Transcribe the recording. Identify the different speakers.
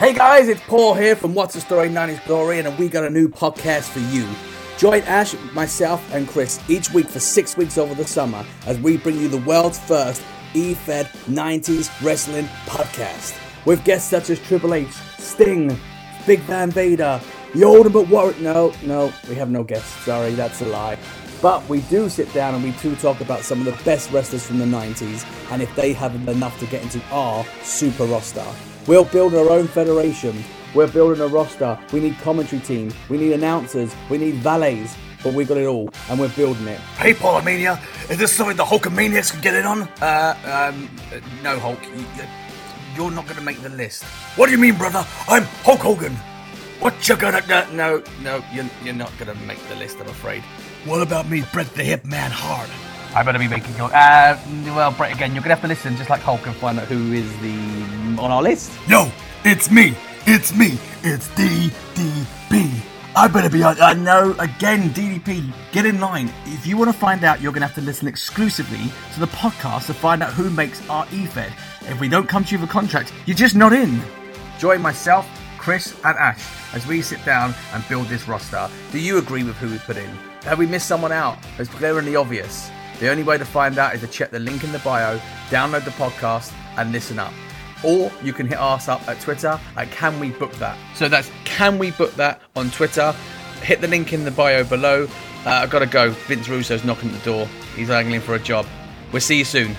Speaker 1: Hey guys, it's Paul here from What's the Story 90s Glory, and we got a new podcast for you. Join Ash, myself, and Chris each week for six weeks over the summer as we bring you the world's first E-Fed 90s wrestling podcast. With guests such as Triple H, Sting, Big Van Vader, the Ultimate Warrior. No, no, we have no guests. Sorry, that's a lie. But we do sit down and we do talk about some of the best wrestlers from the 90s and if they haven't enough to get into our super roster. We're building our own federation. We're building a roster. We need commentary team. We need announcers. We need valets. But we got it all, and we're building it.
Speaker 2: Hey, Paulamania, is this something the Hulkamaniacs can get in on?
Speaker 1: Uh, um, no, Hulk. You're not going to make the list.
Speaker 2: What do you mean, brother? I'm Hulk Hogan. What you gonna do?
Speaker 1: No, no, you're, you're not going to make the list, I'm afraid.
Speaker 2: What about me, Bret the Hitman Hart?
Speaker 3: I better be making your. Uh, well, Bret, again, you're gonna have to listen just like Hulk and find out who is the on our list.
Speaker 2: No, it's me. It's me. It's DDP. I better be on.
Speaker 3: Uh, no, again, DDP, get in line. If you want to find out, you're going to have to listen exclusively to the podcast to find out who makes our EFED. If we don't come to you with a contract, you're just not in. Join myself, Chris, and Ash as we sit down and build this roster.
Speaker 1: Do you agree with who we put in? Have we missed someone out? It's glaringly obvious. The only way to find out is to check the link in the bio, download the podcast, and listen up. Or you can hit us up at Twitter at Can We Book That. So that's Can We Book That on Twitter. Hit the link in the bio below. Uh, I've got to go. Vince Russo's knocking at the door. He's angling for a job. We'll see you soon.